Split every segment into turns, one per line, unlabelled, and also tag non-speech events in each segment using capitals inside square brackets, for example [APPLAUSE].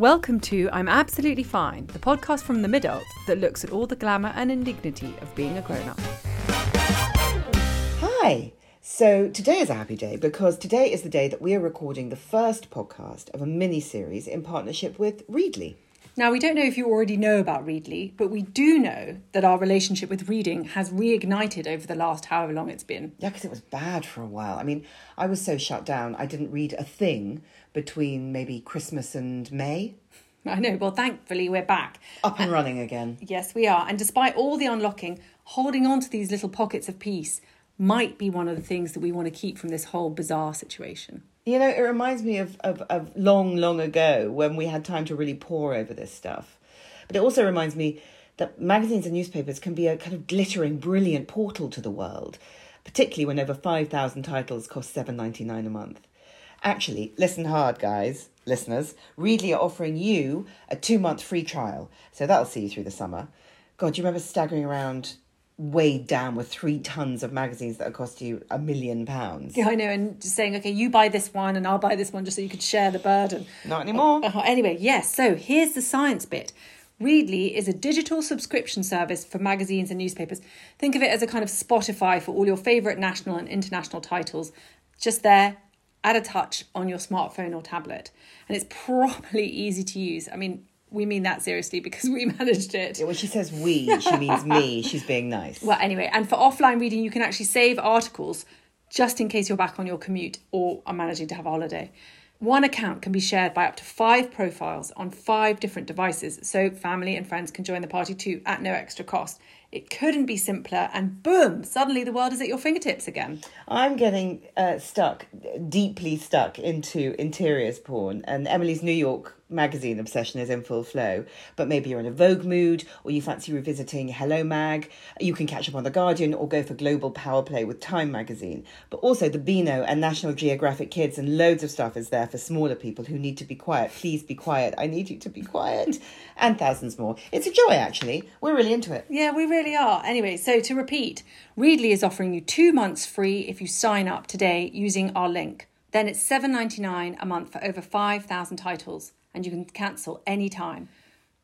Welcome to I'm Absolutely Fine, the podcast from the mid-adult that looks at all the glamour and indignity of being a grown-up.
Hi. So today is a happy day because today is the day that we are recording the first podcast of a mini series in partnership with Readly.
Now, we don't know if you already know about Readly, but we do know that our relationship with reading has reignited over the last however long it's been.
Yeah, because it was bad for a while. I mean, I was so shut down, I didn't read a thing between maybe Christmas and May. [LAUGHS]
I know, well, thankfully, we're back.
Up and running again.
Yes, we are. And despite all the unlocking, holding on to these little pockets of peace might be one of the things that we want to keep from this whole bizarre situation.
You know, it reminds me of, of, of long, long ago when we had time to really pore over this stuff. But it also reminds me that magazines and newspapers can be a kind of glittering, brilliant portal to the world, particularly when over 5,000 titles cost seven ninety nine a month. Actually, listen hard, guys, listeners. Readly are offering you a two month free trial, so that'll see you through the summer. God, do you remember staggering around weighed down with three tons of magazines that cost you a million pounds.
Yeah, I know, and just saying, okay, you buy this one and I'll buy this one just so you could share the burden.
Not anymore.
Uh, anyway, yes, so here's the science bit. Readly is a digital subscription service for magazines and newspapers. Think of it as a kind of Spotify for all your favourite national and international titles, just there at a touch on your smartphone or tablet. And it's properly easy to use. I mean, we mean that seriously because we [LAUGHS] managed it.
Yeah, when she says we, she means me. She's being nice.
Well, anyway, and for offline reading, you can actually save articles just in case you're back on your commute or are managing to have a holiday. One account can be shared by up to five profiles on five different devices, so family and friends can join the party too at no extra cost. It couldn't be simpler, and boom, suddenly the world is at your fingertips again.
I'm getting uh, stuck, deeply stuck into interiors porn, and Emily's New York magazine obsession is in full flow. But maybe you're in a Vogue mood or you fancy revisiting Hello Mag. You can catch up on The Guardian or go for global power play with Time magazine. But also the Beano and National Geographic Kids and loads of stuff is there for smaller people who need to be quiet. Please be quiet. I need you to be quiet. [LAUGHS] and thousands more. It's a joy, actually. We're really into it.
Yeah, we really are. Anyway, so to repeat, Readly is offering you two months free if you sign up today using our link. Then it's $7.99 a month for over 5,000 titles and you can cancel anytime.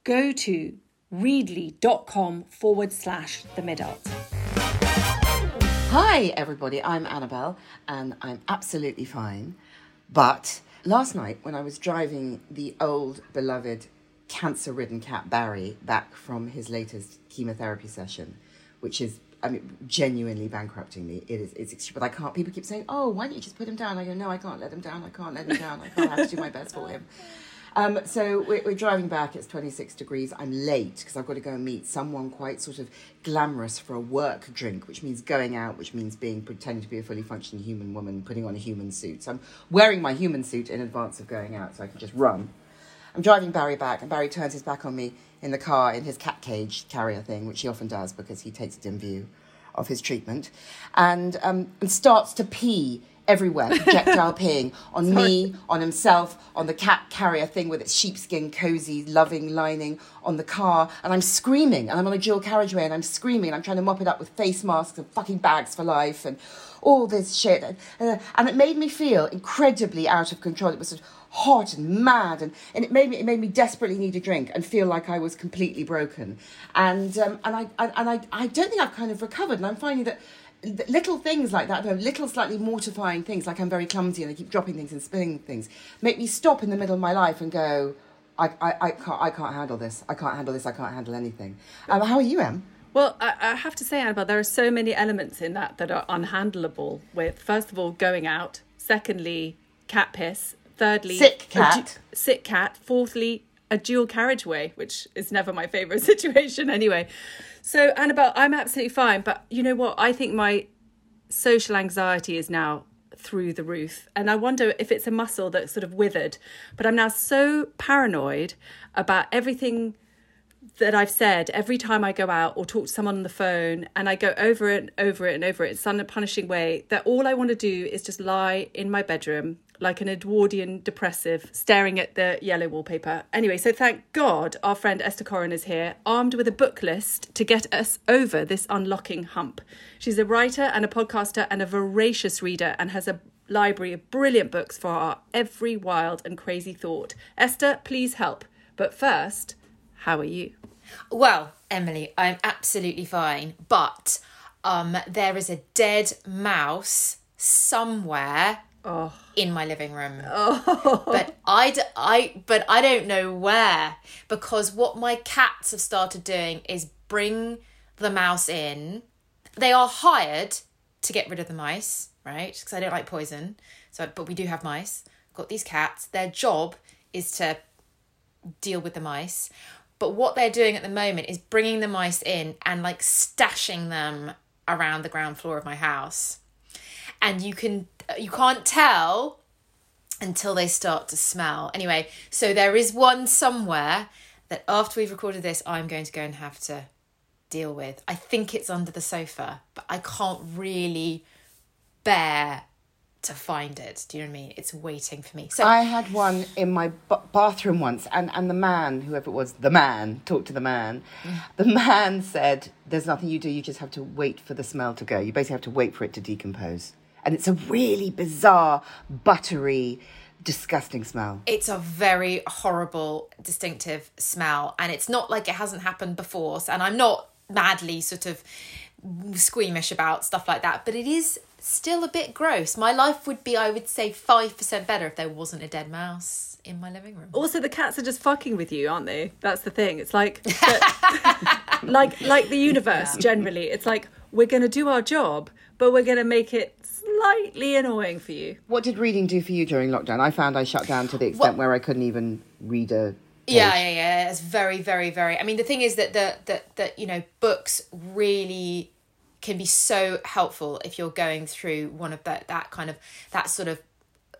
Go to readly.com forward slash the midult.
Hi, everybody. I'm Annabelle and I'm absolutely fine. But last night, when I was driving the old beloved cancer ridden cat Barry back from his latest chemotherapy session, which is I mean, genuinely bankrupting me. It is, it's extreme. But I can't. People keep saying, "Oh, why don't you just put him down?" I go, "No, I can't let him down. I can't let him down. I can't have to do my best for him." Um, so we're, we're, driving back. It's 26 degrees. I'm late because I've got to go and meet someone quite sort of glamorous for a work drink, which means going out, which means being pretending to be a fully functioning human woman, putting on a human suit. So I'm wearing my human suit in advance of going out so I can just run. I'm driving Barry back, and Barry turns his back on me in the car in his cat cage carrier thing, which he often does because he takes a dim view of his treatment, and, um, and starts to pee everywhere, [LAUGHS] projectile peeing on me, on himself, on the cat carrier thing with its sheepskin, cozy, loving lining, on the car, and I'm screaming, and I'm on a dual carriageway, and I'm screaming, and I'm trying to mop it up with face masks and fucking bags for life, and all this shit, uh, and it made me feel incredibly out of control. It was sort of hot and mad, and, and it made me it made me desperately need a drink and feel like I was completely broken, and um, and I and I I don't think I've kind of recovered, and I'm finding that little things like that, little slightly mortifying things, like I'm very clumsy and I keep dropping things and spilling things, make me stop in the middle of my life and go, I, I, I, can't, I can't handle this. I can't handle this. I can't handle anything. Um, how are you, Em?
Well, I, I have to say, Annabelle, there are so many elements in that that are unhandleable. With first of all, going out. Secondly, cat piss. Thirdly,
sick cat.
Du- sick cat. Fourthly, a dual carriageway, which is never my favourite [LAUGHS] situation anyway. So, Annabelle, I'm absolutely fine. But you know what? I think my social anxiety is now through the roof. And I wonder if it's a muscle that's sort of withered. But I'm now so paranoid about everything that I've said every time I go out or talk to someone on the phone and I go over it and over it and over it in some punishing way that all I want to do is just lie in my bedroom like an Edwardian depressive, staring at the yellow wallpaper. Anyway, so thank God our friend Esther Coren is here, armed with a book list to get us over this unlocking hump. She's a writer and a podcaster and a voracious reader and has a library of brilliant books for our every wild and crazy thought. Esther, please help. But first, how are you?
Well, Emily, I'm absolutely fine, but um, there is a dead mouse somewhere
Oh.
in my living room. Oh. But I, d- I, but I don't know where because what my cats have started doing is bring the mouse in. They are hired to get rid of the mice, right? Because I don't like poison. So, but we do have mice. Got these cats. Their job is to deal with the mice. But what they're doing at the moment is bringing the mice in and like stashing them around the ground floor of my house. And you can uh, you can't tell until they start to smell. Anyway, so there is one somewhere that after we've recorded this I'm going to go and have to deal with. I think it's under the sofa, but I can't really bear to find it. Do you know what I mean? It's waiting for me. So
I had one in my b- bathroom once, and, and the man, whoever it was, the man, talked to the man. Mm. The man said, There's nothing you do, you just have to wait for the smell to go. You basically have to wait for it to decompose. And it's a really bizarre, buttery, disgusting smell.
it's a very horrible distinctive smell and it's not like it hasn't happened before and i'm not madly sort of squeamish about stuff like that but it is still a bit gross my life would be i would say 5% better if there wasn't a dead mouse in my living room
Also, the cats are just fucking with you, aren't they? That's the thing. It's like, [LAUGHS] [LAUGHS] like, like the universe generally. It's like we're going to do our job, but we're going to make it slightly annoying for you.
What did reading do for you during lockdown? I found I shut down to the extent
Well-
where I couldn't even read a.
yeah yeah yeah it's very very very i mean the thing is that the that that you know books really can be so helpful if you're going through one of that that kind of that sort of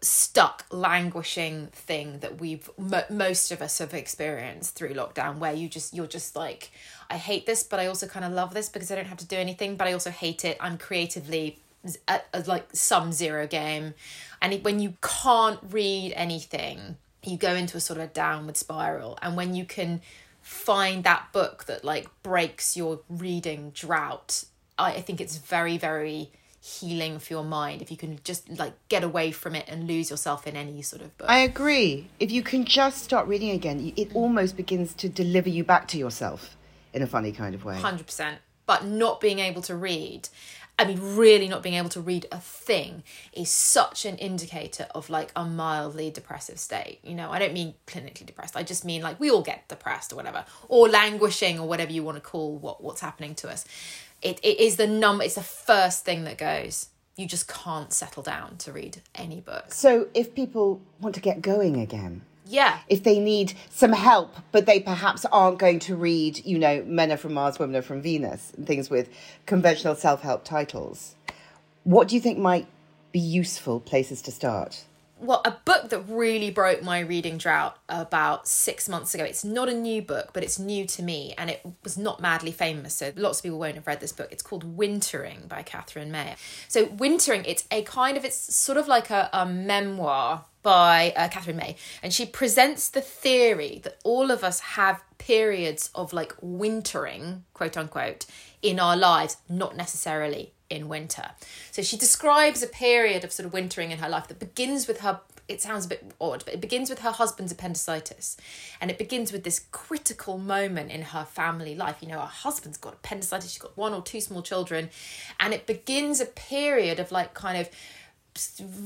stuck languishing thing that we've mo- most of us have experienced through lockdown where you just you're just like i hate this but i also kind of love this because i don't have to do anything but i also hate it i'm creatively at, at like some zero game. And when you can't read anything you go into a sort of a downward spiral. And when you can find that book that like breaks your reading drought i, I think it's very very healing for your mind if you can just like get away from it and lose yourself in any sort of book
I agree. If you can just start reading again, it almost begins to deliver you back to yourself in a funny kind of way.
100% but not being able to read i mean really not being able to read a thing is such an indicator of like a mildly depressive state. You know i don't mean clinically depressed i just mean like we all get depressed or whatever or languishing or whatever you want to call what what's happening to us. It, it is the number it's the first thing that goes. You just can't settle down to read any book.
So, if people want to get going again,
yeah
if they need some help, but they perhaps aren't going to read, you know, Men Are From Mars, Women Are From Venus, and things with conventional self help titles, what do you think might be useful places to start?
Well, a book that really broke my reading drought about six months ago. It's not a new book, but it's new to me and it was not madly famous. So lots of people won't have read this book. It's called Wintering by Katharine May. So, Wintering, it's a kind of, it's sort of like a, a memoir by uh, Katharine May. And she presents the theory that all of us have periods of like wintering, quote unquote, in our lives, not necessarily in winter. So she describes a period of sort of wintering in her life that begins with her it sounds a bit odd, but it begins with her husband's appendicitis. And it begins with this critical moment in her family life. You know, her husband's got appendicitis, she's got one or two small children. And it begins a period of like kind of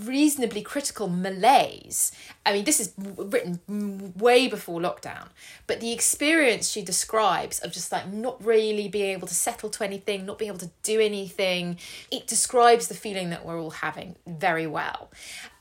reasonably critical malaise. I mean, this is written way before lockdown, but the experience she describes of just like not really being able to settle to anything, not being able to do anything, it describes the feeling that we're all having very well.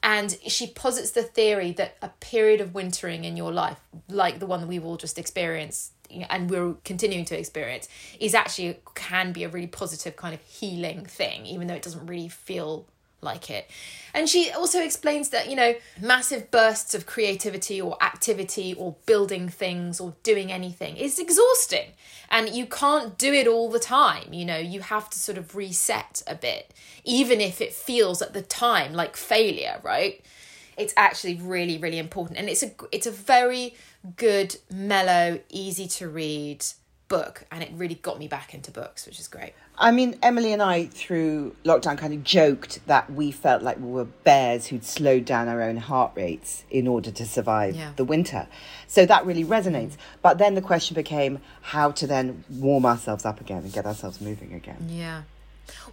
And she posits the theory that a period of wintering in your life, like the one that we've all just experienced, and we're continuing to experience, is actually can be a really positive kind of healing thing, even though it doesn't really feel like it. And she also explains that, you know, massive bursts of creativity or activity or building things or doing anything is exhausting. And you can't do it all the time. You know, you have to sort of reset a bit, even if it feels at the time like failure, right? It's actually really, really important. And it's a it's a very good, mellow, easy to read book and it really got me back into books, which is great.
I mean, Emily and I, through lockdown, kind of joked that we felt like we were bears who'd slowed down our own heart rates in order to survive
Yeah.
the winter. So that really resonates. But then the question became how to then warm ourselves up again and get ourselves moving again.
Yeah.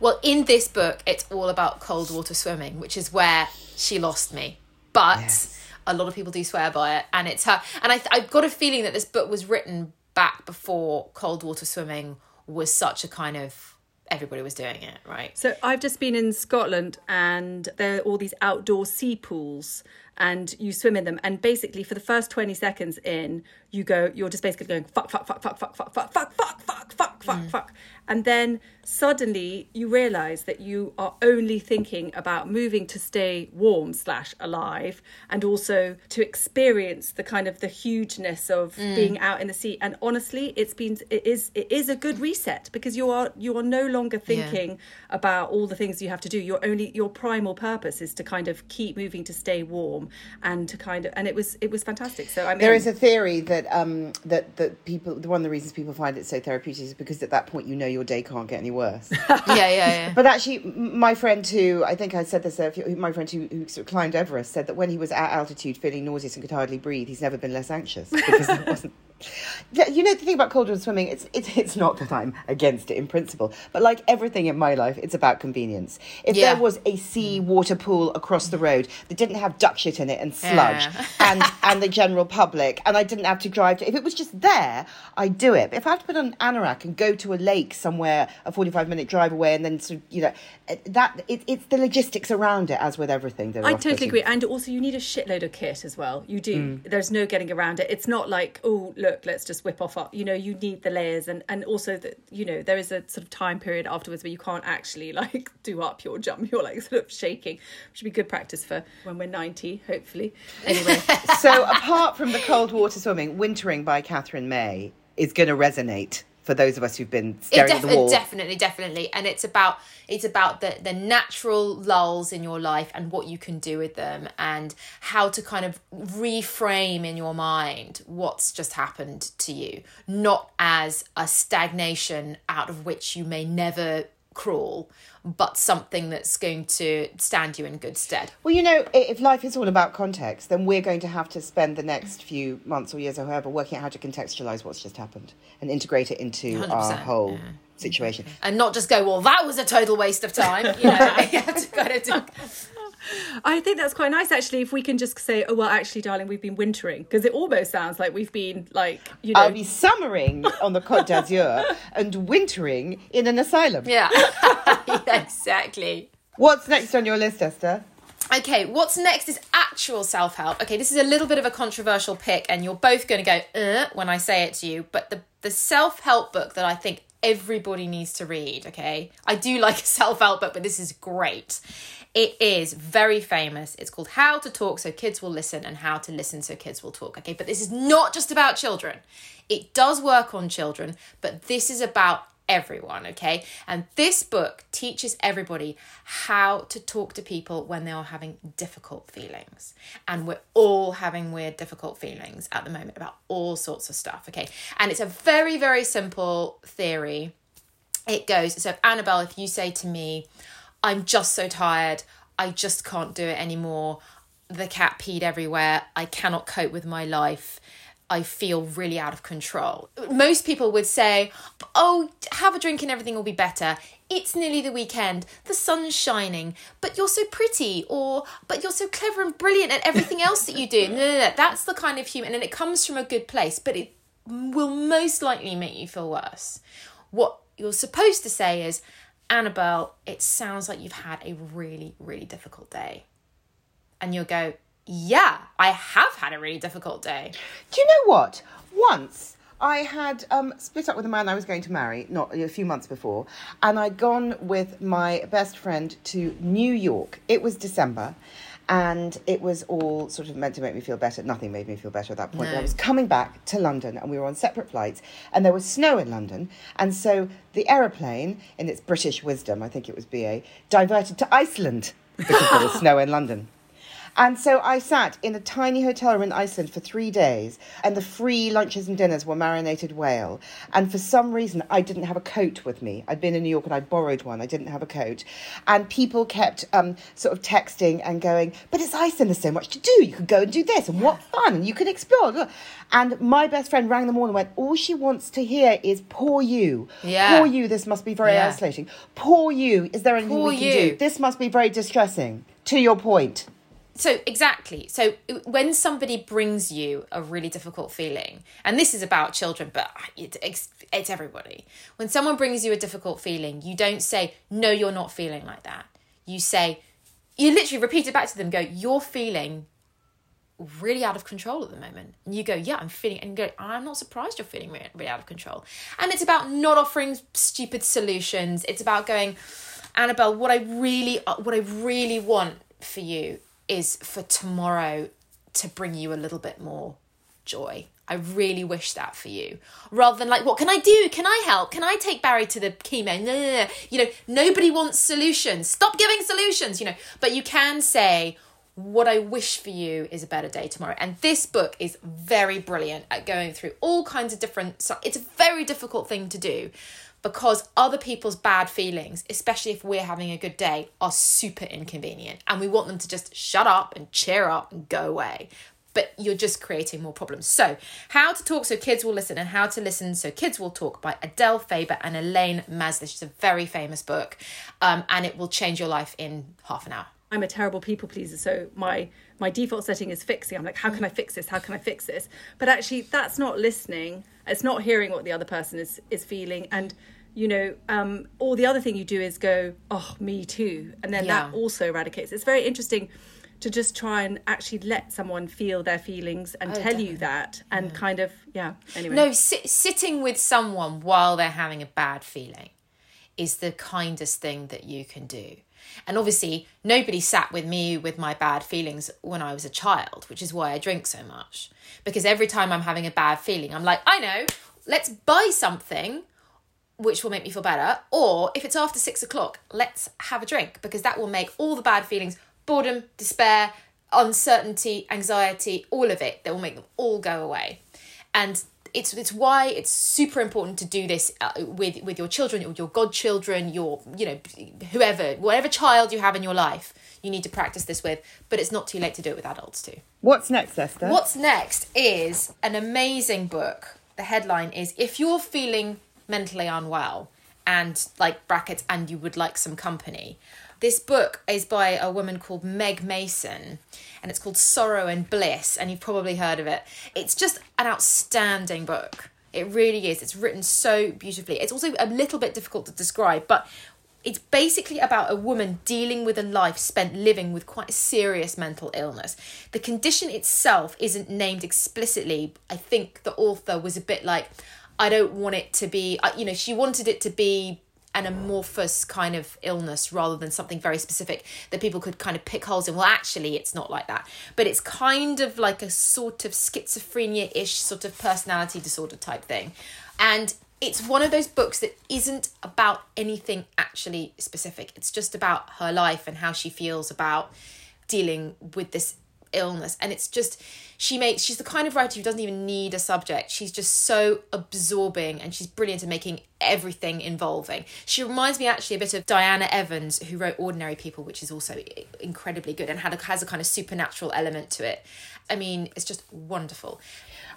Well, in this book, it's all about cold water swimming, which is where she lost me. But
Yes.
a lot of people do swear by it, and it's her. And I, I've got a feeling that this book was written back before cold water swimming was such a kind of everybody was doing it, right?
So I've just been in Scotland and there are all these outdoor sea pools and you swim in them and basically for the first 20 seconds in you go you're just basically going fuck fuck fuck fuck fuck fuck fuck fuck fuck fuck fuck fuck fuck and then suddenly you realize that you are only thinking about moving to stay warm slash alive and also to experience the kind of the hugeness of being out in the sea and honestly it's been it is it is a good reset because you are you are no longer thinking about all the things you have to do you're only your primal purpose is to kind of keep moving to stay warm and to kind of and it was it was fantastic so i mean
There is a theory that um, that that people one of the reasons people find it so therapeutic is because at that point you know your day can't get any worse. [LAUGHS]
yeah, yeah, yeah.
But actually, my friend who I think I said this, a few, my friend who, who sort of climbed Everest said that when he was at altitude feeling nauseous and could hardly breathe, he's never been less anxious because it [LAUGHS] wasn't. Yeah, You know the thing about cold water swimming, it's, it's it's not that I'm against it in principle, but like everything in my life, it's about convenience. If
Yeah.
there was a sea water pool across the road that didn't have duck shit in it and sludge
Yeah. [LAUGHS]
and and the general public, and I didn't have to drive to, if it was just there, I'd do it. But if I had to put on an anorak and go to a lake somewhere, a forty-five minute drive away, and then sort of, you know, eh, that it, it's the logistics around it, as with everything.
I totally agree. And also, you need a shitload of kit as well. You do. There's no getting around it. It's not like, oh, look, let's just whip off. Up. You know, you need the layers, and and also that you know there is a sort of time period afterwards where you can't actually [LAUGHS] like do up your jump. You're like sort of shaking, which would be good practice for when we're ninety, hopefully. Anyway, [LAUGHS]
so apart from the cold water swimming, wintering by Katharine May is going to resonate for those of us who've been staring
def-
at the wall.
definitely, definitely, and it's about it's about the the natural lulls in your life and what you can do with them, and how to kind of reframe in your mind what's just happened to you, not as a stagnation out of which you may never crawl, but something that's going to stand you in good stead.
Well, you know, if life is all about context, then we're going to have to spend the next few months or years or however working out how to contextualize what's just happened and integrate it into our
100%,
whole
yeah.
situation.
And not just go, well, that was a total waste of time. You know, [LAUGHS] you have to kind of do, [LAUGHS] [LAUGHS]
I think that's quite nice actually. If we can just say, oh well, actually, darling, we've been wintering because it almost sounds like we've been like you know.
I'll be summering on the Côte d'Azur [LAUGHS] and wintering in an asylum.
yeah, [LAUGHS] Yeah, exactly.
What's next on your list, Esther?
Okay, what's next is actual self help. Okay, this is a little bit of a controversial pick, and you're both going to go uh, when I say it to you. But the the self help book that I think everybody needs to read. Okay, I do like a self help book, but this is great. It is very famous. It's called How to Talk So Kids Will Listen and How to Listen So Kids Will Talk. Okay, but this is not just about children. It does work on children, but this is about everyone, okay? And this book teaches everybody how to talk to people when they are having difficult feelings. And we're all having weird, difficult feelings at the moment about all sorts of stuff, okay? And it's a very, very simple theory. It goes so, Annabelle, if you say to me, I'm just so tired, I just can't do it anymore, the cat peed everywhere, I cannot cope with my life. I feel really out of control. Most people would say, Oh, have a drink and everything will be better. It's nearly the weekend. The sun's shining, but you're so pretty, or but you're so clever and brilliant at everything else that you do. No, no, no. That's the kind of human, and it comes from a good place, but it will most likely make you feel worse. What you're supposed to say is, Annabelle, it sounds like you've had a really, really difficult day. And you'll go, Yeah, I have had a really difficult day.
Do you know what? Once I had um, split up with a man I was going to marry, not a few months before, and I'd gone with my best friend to New York. It was December, and it was all sort of meant to make me feel better. Nothing made me feel better at that point.
No.
I was coming back to London, and we were on separate flights, and there was snow in London, and so the aeroplane, in its British wisdom, I think it was BA, diverted to Iceland because there was snow in London. And so I sat in a tiny hotel room in Iceland for three days, and the free lunches and dinners were marinated whale. And for some reason, I didn't have a coat with me. I'd been in New York and I'd borrowed one. I didn't have a coat. And people kept um, sort of texting and going, But it's Iceland, there's so much to do. You could go and do this, and what fun, and you can explore. And my best friend rang them all and went, All she wants to hear is, Poor you.
Yeah.
Poor you, this must be very
Yeah.
isolating. Poor you, is there anything
Poor
we can
you.
do? This must be very distressing. To your point.
So exactly. So when somebody brings you a really difficult feeling and this is about children but it's, it's everybody. When someone brings you a difficult feeling you don't say no you're not feeling like that. You say you literally repeat it back to them go you're feeling really out of control at the moment. And you go yeah i'm feeling and go i'm not surprised you're feeling really, really out of control. And it's about not offering stupid solutions. It's about going annabelle what i really what i really want for you is for tomorrow to bring you a little bit more joy. I really wish that for you. Rather than like what can i do? Can i help? Can i take barry to the chemo? No, no, no. you know nobody wants solutions. Stop giving solutions you know. But you can say what I wish for you is a better day tomorrow. And this book is very brilliant at going through all kinds of different. It's a very difficult thing to do because other people's bad feelings, especially if we're having a good day, are super inconvenient. And we want them to just shut up and cheer up and go away. But you're just creating more problems. So, How to Talk So Kids Will Listen and How to Listen So Kids Will Talk by Adele Faber and Elaine Mazlish. It's a very famous book um, and it will change your life in half an hour.
I'm a terrible people pleaser, so my my default setting is fixing. I'm like, how can I fix this? How can I fix this? But actually, that's not listening. It's not hearing what the other person is is feeling, and you know, um, all the other thing you do is go, oh, me too, and then that also eradicates. It's very interesting to just try and actually let someone feel their feelings and tell you that, and kind of yeah. Anyway,
No, sit, sitting with someone while they're having a bad feeling is the kindest thing that you can do. And obviously, nobody sat with me with my bad feelings when I was a child, which is why I drink so much. Because every time I'm having a bad feeling, I'm like, I know, let's buy something which will make me feel better. Or if it's after six o'clock, let's have a drink because that will make all the bad feelings boredom, despair, uncertainty, anxiety, all of it, that will make them all go away. And it's it's why it's super important to do this uh, with with your children, or your godchildren, your you know whoever, whatever child you have in your life, you need to practice this with. But it's not too late to do it with adults too.
What's next, Esther?
What's next is an amazing book. The headline is If You're Feeling Mentally Unwell and like brackets and you would like some company. This book is by a woman called Meg Mason and it's called Sorrow and Bliss and you've probably heard of it. It's just an outstanding book. It really is. It's written so beautifully. It's also a little bit difficult to describe, but it's basically about a woman dealing with a life spent living with quite a serious mental illness. The condition itself isn't named explicitly. I think the author was a bit like, I don't want it to be, you know, she wanted it to be an amorphous kind of illness rather than something very specific that people could kind of pick holes in. Well, actually, it's not like that. But it's kind of like a sort of schizophrenia ish sort of personality disorder type thing. And it's one of those books that isn't about anything actually specific. It's just about her life and how she feels about dealing with this illness. And it's just, she makes, she's the kind of writer who doesn't even need a subject. She's just so absorbing and she's brilliant at making everything involving. She reminds me actually a bit of Diana Evans, who wrote Ordinary People, which is also incredibly good and had a, has a kind of supernatural element to it. I mean, it's just wonderful.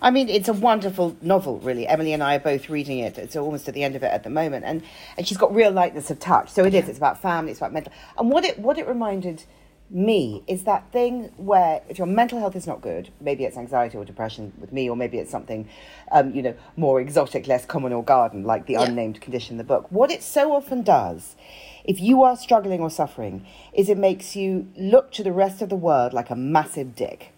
I mean, it's a wonderful novel, really. Emily and I are both reading it. It's almost at the end of it at the moment, and and she's got real lightness of touch. So it is. It's about family. It's about mental. And what it what it reminded me is that thing where if your mental health is not good, maybe it's anxiety or depression with me, or maybe it's something, um, you know, more exotic, less common or garden, like the
Yeah.
unnamed condition in the book. What it so often does, if you are struggling or suffering, is it makes you look to the rest of the world like a massive dick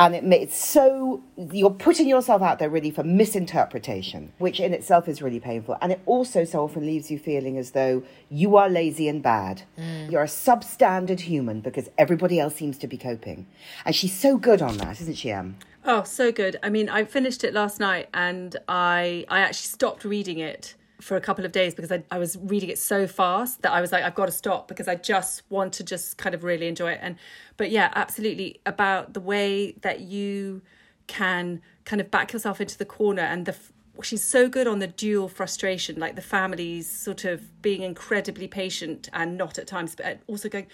and it, it's so you're putting yourself out there really for misinterpretation which in itself is really painful. And it also so often leaves you feeling as though you are lazy and bad. Mm. You're a substandard human because everybody else seems to be coping. And she's so good on that isn't she em?
Oh, so good. I mean, I finished it last night and I I actually stopped reading it for a couple of days because I, I was reading it so fast that I was like, I've got to stop because I just want to just kind of really enjoy it. And but yeah, absolutely about the way that you can kind of back yourself into the corner and the she's so good on the dual frustration, like the families sort of being incredibly patient and not at times, but also going,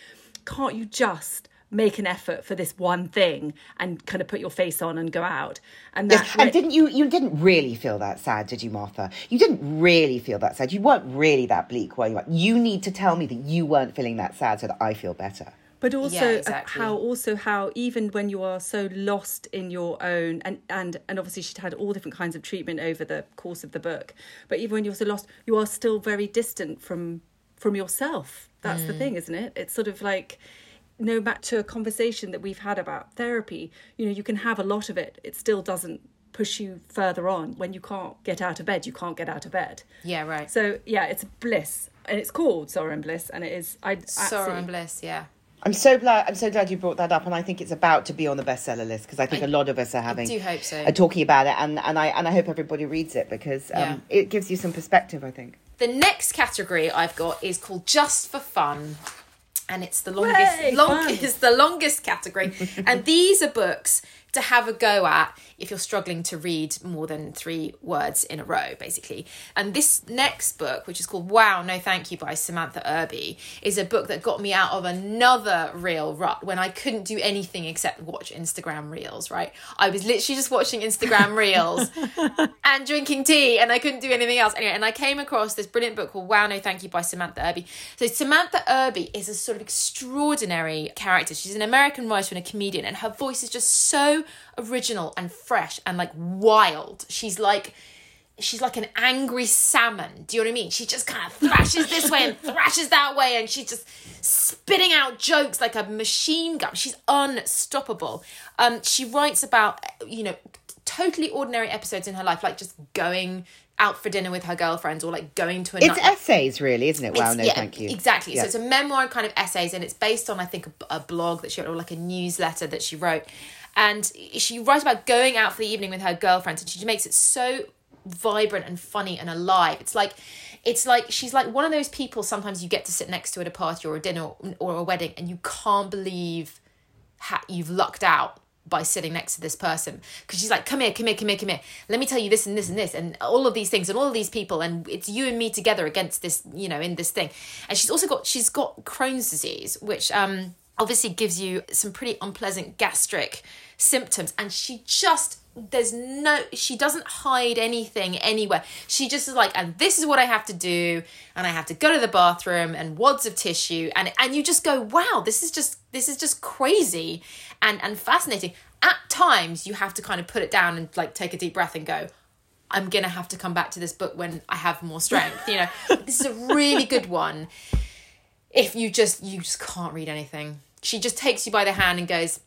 can't you just make an effort for this one thing and kind of put your face on and go out? And
that yes. and didn't you you didn't really feel that sad did you martha? You didn't really feel that sad. You weren't really that bleak were you? Were you need to tell me that you weren't feeling that sad so that i feel better
but also yeah, exactly. how also how even when you are so lost in your own and and and obviously she'd had all different kinds of treatment over the course of the book but even when you're so lost you are still very distant from from yourself. That's mm. the thing isn't it? It's sort of like no matter a conversation that we've had about therapy you know you can have a lot of it. It still doesn't push you further on. When you can't get out of bed you can't get out of bed.
Yeah right.
So yeah it's bliss. And it's called sorrow and bliss and it is i
sorrow and bliss yeah
I'm so glad. I'm so glad you brought that up, and I think it's about to be on the bestseller list because I think I, a lot of us are having.
I do hope so.
Are talking about it, and, and I and I hope everybody reads it because um, yeah. it gives you some perspective. I think.
The next category I've got is called just for fun, and it's the longest. Way, long, [LAUGHS] it's the longest category, and these are books to have a go at if you're struggling to read more than three words in a row, basically. And this next book, which is called Wow, No Thank You by Samantha Irby, is a book that got me out of another real rut when I couldn't do anything except watch Instagram reels, right? I was literally just watching Instagram [LAUGHS] reels and drinking tea and I couldn't do anything else. Anyway, and I came across this brilliant book called Wow, No Thank You by Samantha Irby. So Samantha Irby is a sort of extraordinary character. She's an American writer and a comedian, and her voice is just so original and fresh and like wild. She's like she's like an angry salmon. Do you know what I mean? She just kind of thrashes this way and [LAUGHS] thrashes that way, and she's just spitting out jokes like a machine gun. She's unstoppable. Um, she writes about you know totally ordinary episodes in her life, like just going out for dinner with her girlfriends or like going to a
it's night- essays really isn't it wow no yeah, thank you
exactly yeah. so it's a memoir kind of essays and it's based on i think a, a blog that she wrote or like a newsletter that she wrote and she writes about going out for the evening with her girlfriends and she makes it so vibrant and funny and alive. It's like it's like she's like one of those people sometimes you get to sit next to at a party or a dinner or a wedding and you can't believe how you've lucked out by sitting next to this person. Because she's like come here come here come here come here. Let me tell you this and this and this and all of these things and all of these people and it's you and me together against this you know in this thing. And she's also got she's got crohn's disease which um obviously gives you some pretty unpleasant gastric symptoms. And she just there's no she doesn't hide anything anywhere. She just is like and this is what i have to do. And i have to go to the bathroom and wads of tissue. And and you just go wow this is just this is just crazy and and fascinating. At times you have to kind of put it down and like take a deep breath and go i'm gonna have to come back to this book when i have more strength you know? This is a really good one. If you just you just can't read anything she just takes you by the hand and goes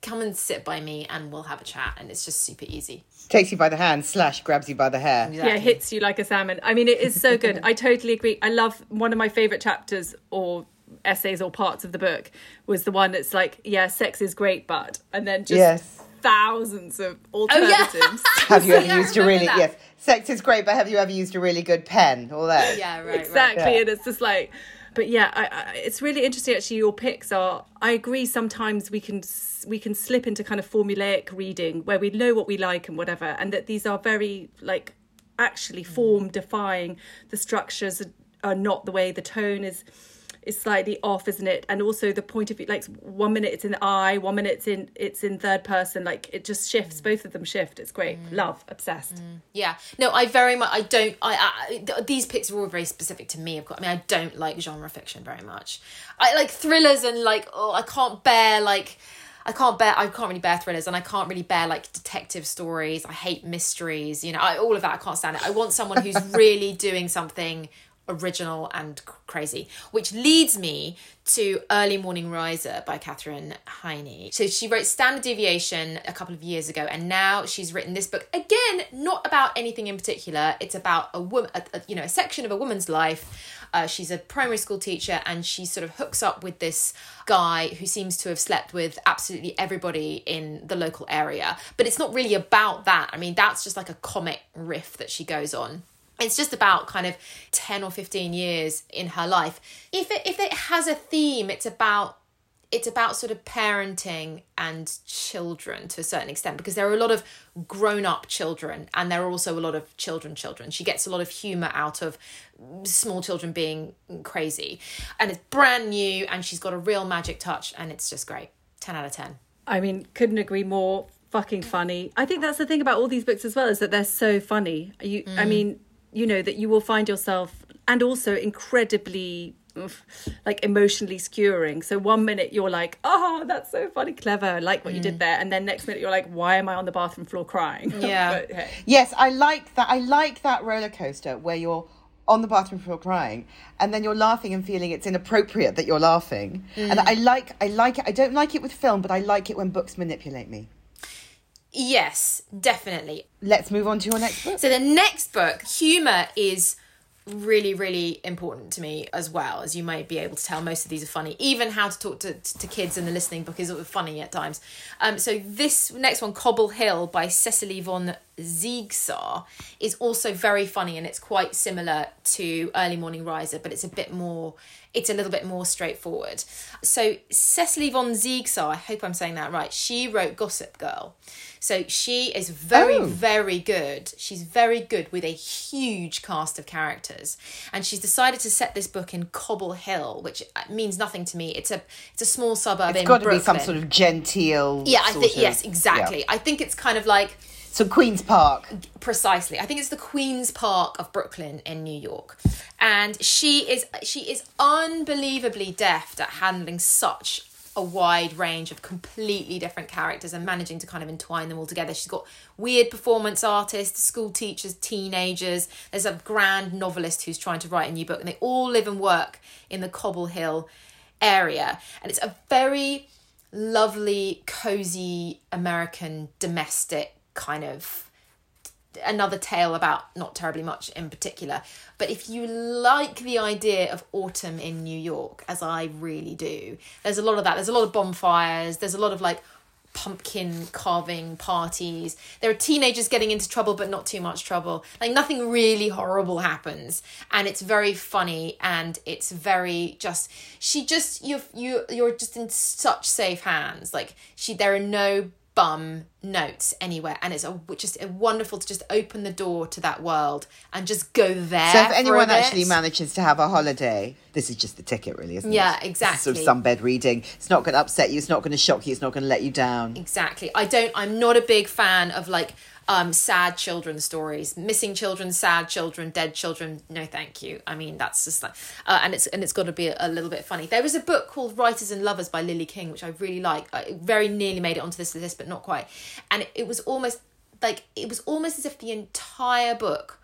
come and sit by me and we'll have a chat. And it's just super easy.
Takes you by the hand slash grabs you by the hair.
Exactly. yeah hits you like a salmon. I mean it is so good. I totally agree. I love one of my favorite chapters or essays or parts of the book was the one that's like yeah sex is great but and then just yes. thousands of alternatives oh,
yeah. [LAUGHS] have you ever yeah, used a really that. yes. Sex is great but have you ever used a really good pen? All that.
Yeah right
exactly.
Right.
and it's just like but yeah I, I, it's really interesting actually your picks are i agree sometimes we can we can slip into kind of formulaic reading where we know what we like and whatever and that these are very like actually mm. form defying the structures are not the way the tone is is slightly off, isn't it? And also the point of view, like one minute it's in the eye, one minute it's in it's in third person. Like it just shifts. Mm. Both of them shift. It's great. Mm. Love, obsessed. Mm.
Yeah. No, I very much. I don't. I, I these picks are all very specific to me. Of course. I mean, I don't like genre fiction very much. I like thrillers and like oh, I can't bear like. I can't bear I can't really bear thrillers and I can't really bear like detective stories. I hate mysteries, you know, I, all of that I can't stand it. I want someone who's [LAUGHS] really doing something original and crazy, which leads me to Early Morning Riser by Katherine Heiny. So she wrote Standard Deviation a couple of years ago, and now she's written this book again, not about anything in particular. It's about a woman, a, a, you know, a section of a woman's life. Uh, she's a primary school teacher, and she sort of hooks up with this guy who seems to have slept with absolutely everybody in the local area. But it's not really about that. I mean, that's just like a comic riff that she goes on it's just about kind of 10 or 15 years in her life if it if it has a theme it's about it's about sort of parenting and children to a certain extent because there are a lot of grown up children and there are also a lot of children children she gets a lot of humor out of small children being crazy and it's brand new and she's got a real magic touch and it's just great 10 out of 10
I mean, couldn't agree more. Fucking funny. I think that's the thing about all these books as well is that they're so funny. You, I mm. mean, you know that you will find yourself, and also incredibly, like emotionally skewering. So one minute you're like, oh, that's so funny, clever, I like what you did mm. there, and then next minute you're like, why am I on the bathroom floor crying? [LAUGHS]
Yeah.
but, hey.
Yes, I like that. I like that roller coaster where you're on the bathroom floor crying, and then you're laughing and feeling it's inappropriate that you're laughing. And mm. I like, I like it. I don't like it with film, but I like it when books manipulate me.
Yes definitely.
Let's move on to your next book.
So the next book, humor is really really important to me as well as you might be able to tell. Most of these are funny. Even how to talk to, to kids in the listening book is funny at times. Um so this next one cobble hill by cecily von ziegesar is also very funny and it's quite similar to early morning riser but it's a bit more it's a little bit more straightforward so cecily von ziegesar i hope i'm saying that right she wrote gossip girl so she is very
Oh.
very good. She's very good with a huge cast of characters, and she's decided to set this book in Cobble Hill, which uh, means nothing to me. It's a it's a small suburb
It's
in
got to
Brooklyn.
be some sort of genteel.
yeah, I think yes, exactly.
yeah.
I think it's kind of like
So Queens Park.
precisely. I think it's the Queen's Park of Brooklyn in New York, and she is she is unbelievably deft at handling such a wide range of completely different characters and managing to kind of entwine them all together. She's got weird performance artists, school teachers, teenagers. There's a grand novelist who's trying to write a new book, and they all live and work in the Cobble Hill area, and it's a very lovely, cozy American domestic kind of another tale about not terribly much in particular. But if you like the idea of autumn in New York, as I really do, there's a lot of that. There's a lot of bonfires, there's a lot of like pumpkin carving parties. There are teenagers getting into trouble, but not too much trouble. Like nothing really horrible happens. And it's very funny and it's very just she just you you you're just in such safe hands. Like she there are no bum notes anywhere and it's a, just a wonderful to just open the door to that world and just go there
So if anyone actually manages to have a holiday, this is just the ticket, really, isn't
Yeah,
it? yeah is Sort of
exactly.
some bed reading. It's not going to upset you. It's not going to shock you. It's not going to let you down.
exactly i don't i'm not a big fan of like um sad children stories missing children sad children dead children no thank you i mean that's just like uh, and it's and it's got to be a, a little bit funny there was a book called writers and lovers by lily king which i really like i very nearly made it onto this list but not quite and it, it was almost like it was almost as if the entire book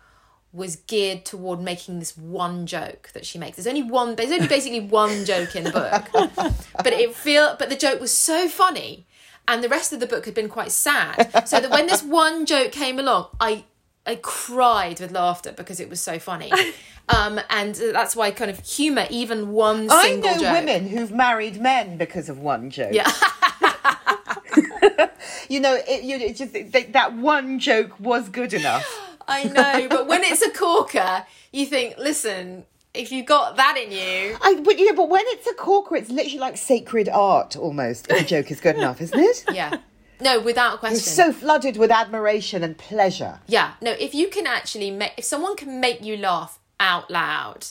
was geared toward making this one joke that she makes. There's only one. There's only basically one joke in the book, [LAUGHS] but it feel. But the joke was so funny, and the rest of the book had been quite sad. So that when this [LAUGHS] one joke came along, I I cried with laughter because it was so funny, [LAUGHS] um, and that's why kind of humor, even one
I know
joke.
women who've married men because of one joke.
Yeah. [LAUGHS]
You know, it, you, it just that one joke was good enough. [GASPS]
I know, but when it's a corker, you think, listen, if you got that in you,
I, but you know, but when it's a corker, it's literally like sacred art almost. If a joke is good enough, isn't it? [LAUGHS]
yeah. No, without question.
You're so flooded with admiration and pleasure.
Yeah, no, if you can actually make, if someone can make you laugh out loud.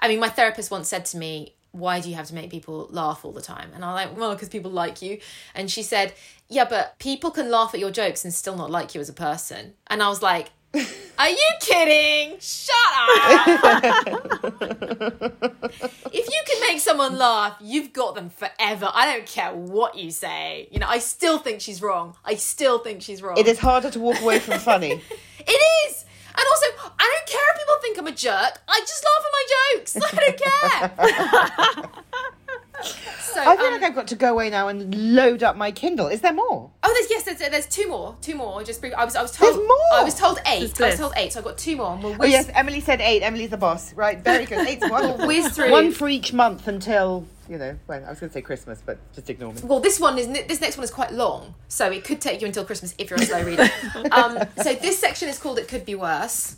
I mean, my therapist once said to me, why do you have to make people laugh all the time? And I'm like, well, because people like you. And she said, yeah, but people can laugh at your jokes and still not like you as a person. And I was like, [LAUGHS] are you kidding? Shut up. [LAUGHS] if you can make someone laugh, you've got them forever. I don't care what you say. You know, I still think she's wrong. I still think she's wrong.
It is harder to walk away from funny. [LAUGHS]
It is. And also, I don't care if people think I'm a jerk. I just laugh at my jokes. I don't care. So,
I feel
um,
like I've got to go away now and load up my Kindle. Is there more?
oh, there's yes, there's, there's two more, two more. Just brief, I was, I was told,
There's more?
I was told eight. I was told eight, so I got two more. And we'll
Oh yes, Emily said eight. Emily's the boss. Right, very good. Eight's [LAUGHS] one.
whiz through.
One for each month until you know. Well, I was going to say Christmas, but just ignore me.
Well, this one is this next one is quite long, so it could take you until Christmas if you're a slow reader. [LAUGHS] um, so this section is called "It Could Be Worse,"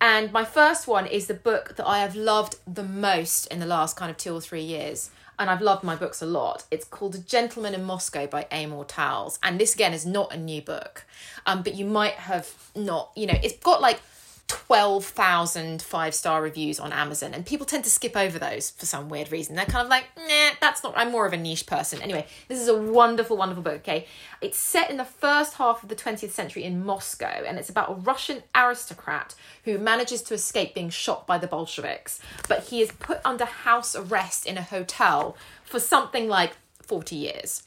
And my first one is the book that I have loved the most in the last kind of two or three years. And I've loved my books a lot. It's called A Gentleman in Moscow by Amor Towles. And this, again, is not a new book. Um, but you might have not, you know, it's got like 12,000 five star reviews on Amazon, and people tend to skip over those for some weird reason. They're kind of like, nah, that's not, I'm more of a niche person. Anyway, this is a wonderful, wonderful book, okay? It's set in the first half of the 20th century in Moscow, and it's about a Russian aristocrat who manages to escape being shot by the Bolsheviks, but he is put under house arrest in a hotel for something like 40 years.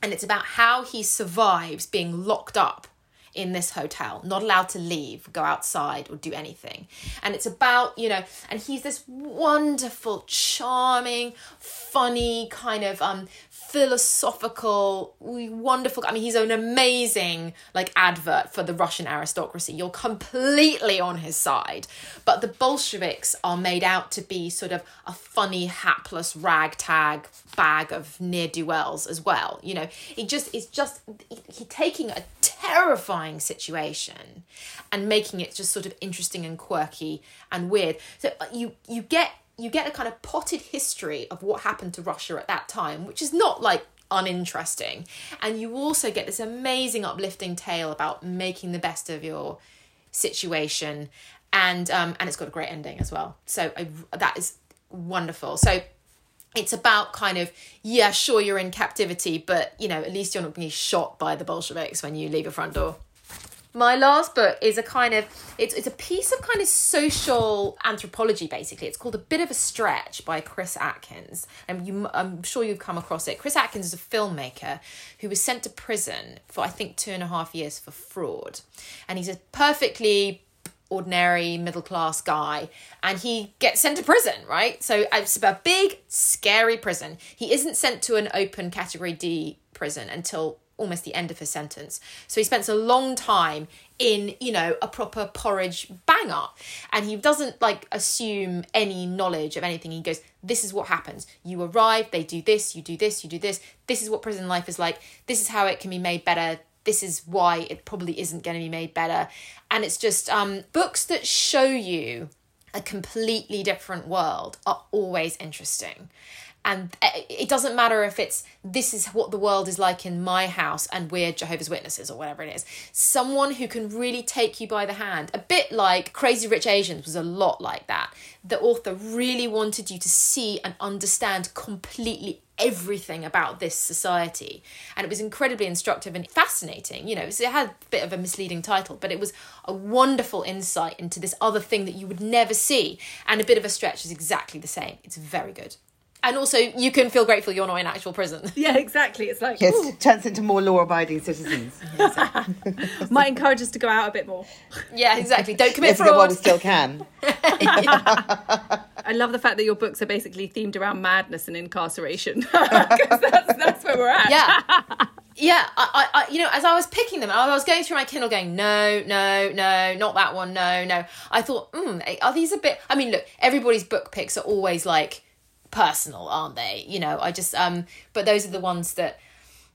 And it's about how he survives being locked up in this hotel, not allowed to leave, go outside, or do anything. And it's about, you know, and he's this wonderful, charming, funny, kind of um philosophical, wonderful. I mean, he's an amazing like advert for the Russian aristocracy. You're completely on his side, but the Bolsheviks are made out to be sort of a funny, hapless ragtag bag of near do wells as well. You know, he just is just he taking a terrifying situation and making it just sort of interesting and quirky and weird. So uh, you you get you get a kind of potted history of what happened to Russia at that time, which is not like uninteresting. And you also get this amazing uplifting tale about making the best of your situation, and um, and it's got a great ending as well. So I, that is wonderful. So it's about kind of yeah, sure you're in captivity, but you know at least you're not being shot by the Bolsheviks when you leave your front door my last book is a kind of it's it's a piece of kind of social anthropology basically. It's called a bit of a stretch by chris atkins. And you i'm sure you've come across it. Chris atkins is a filmmaker who was sent to prison for i think two and a half years for fraud. And he's a perfectly ordinary middle class guy. And he gets sent to prison right? So it's a big scary prison. He isn't sent to an open category d prison until almost the end of his sentence. So he spends a long time in, you know, a proper porridge banger. And he doesn't like assume any knowledge of anything. He goes, This is what happens. You arrive, they do this, you do this, you do this. This is what prison life is like. This is how it can be made better. This is why it probably isn't going to be made better. And it's just um, books that show you a completely different world are always interesting and uh, it doesn't matter if it's this is what the world is like in my house and we're Jehovah's Witnesses or whatever it is. Someone who can really take you by the hand, a bit like Crazy Rich Asians was a lot like that. The author really wanted you to see and understand completely everything about this society and it was incredibly instructive and fascinating you know it had a bit of a misleading title but it was a wonderful insight into this other thing that you would never see and a bit of a stretch is exactly the same it's very good and also you can feel grateful you're not in actual prison. [LAUGHS]
Yeah, exactly. It's like
yes, it turns into more law-abiding citizens. [LAUGHS]
Might encourage us to go out a bit more.
Yeah, exactly. Don't commit
yes,
fraud.
While we still can. [LAUGHS]
I love the fact that your books are basically themed around madness and incarceration because that's, that's where we're at.
Yeah. Yeah, I, I, you know, as I was picking them, I was going through my Kindle, going, no, no, no, not that one, no, no. I thought, hmm, are these a bit? I mean, look, everybody's book picks are always like personal, aren't they? You know, I just um but those are the ones that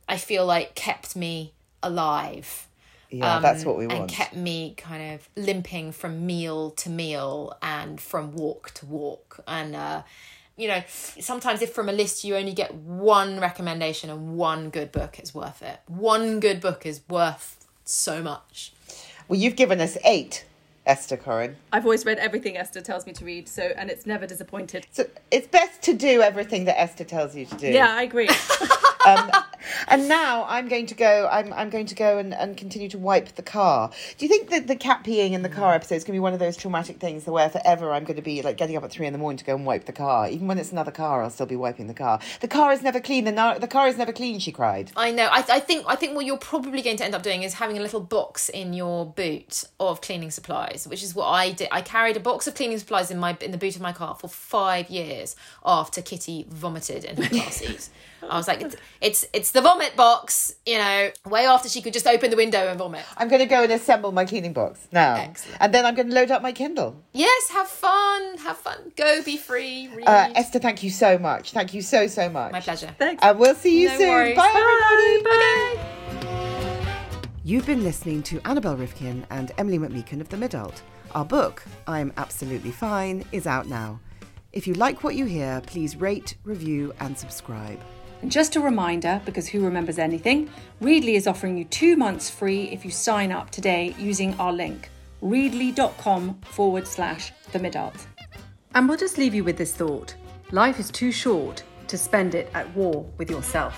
I feel like kept me alive.
Yeah, um, that's what we want.
And kept me kind of limping from meal to meal and from walk to walk. And uh you know, sometimes if from a list you only get one recommendation and one good book, it's worth it. One good book is worth so much.
Well, you've given us eight Esther Coren.
I've always read everything Esther tells me to read, so and it's never disappointed.
So it's best to do everything that Esther tells you to do.
Yeah, I agree. [LAUGHS]
um, and now I'm going to go. I'm I'm going to go and, and continue to wipe the car. Do you think that the cat peeing in the car episode is going to be one of those traumatic things where forever I'm going to be like getting up at three in the morning to go and wipe the car, even when it's another car, I'll still be wiping the car. The car is never clean. The the car is never clean. She cried.
I know. I I think I think what you're probably going to end up doing is having a little box in your boot of cleaning supplies, which is what I did. I carried a box of cleaning supplies in my in the boot of my car for five years after Kitty vomited in her car seat. I was like, it's, it's it's the vomit box, you know, way after she could just open the window and vomit.
I'm going to go and assemble my cleaning box now.
Excellent.
And then I'm going to load up my Kindle.
Yes, have fun. Have fun. Go be free. Read.
Uh, Esther, thank you so much. Thank you so, so much.
My pleasure.
Thanks.
And we'll see you
No
soon.
worries.
Bye,
Bye.
everybody.
Bye.
You've been listening to Annabel Rivkin and Emilie McMeekan of The Midult. Our book, I'm Absolutely Fine, is out now. If you like what you hear, please rate, review, and subscribe.
And just a reminder, because who remembers anything, Readly is offering you two months free if you sign up today using our link, readly.com forward slash the midult. And we'll just leave you with this thought life is too short to spend it at war with yourself.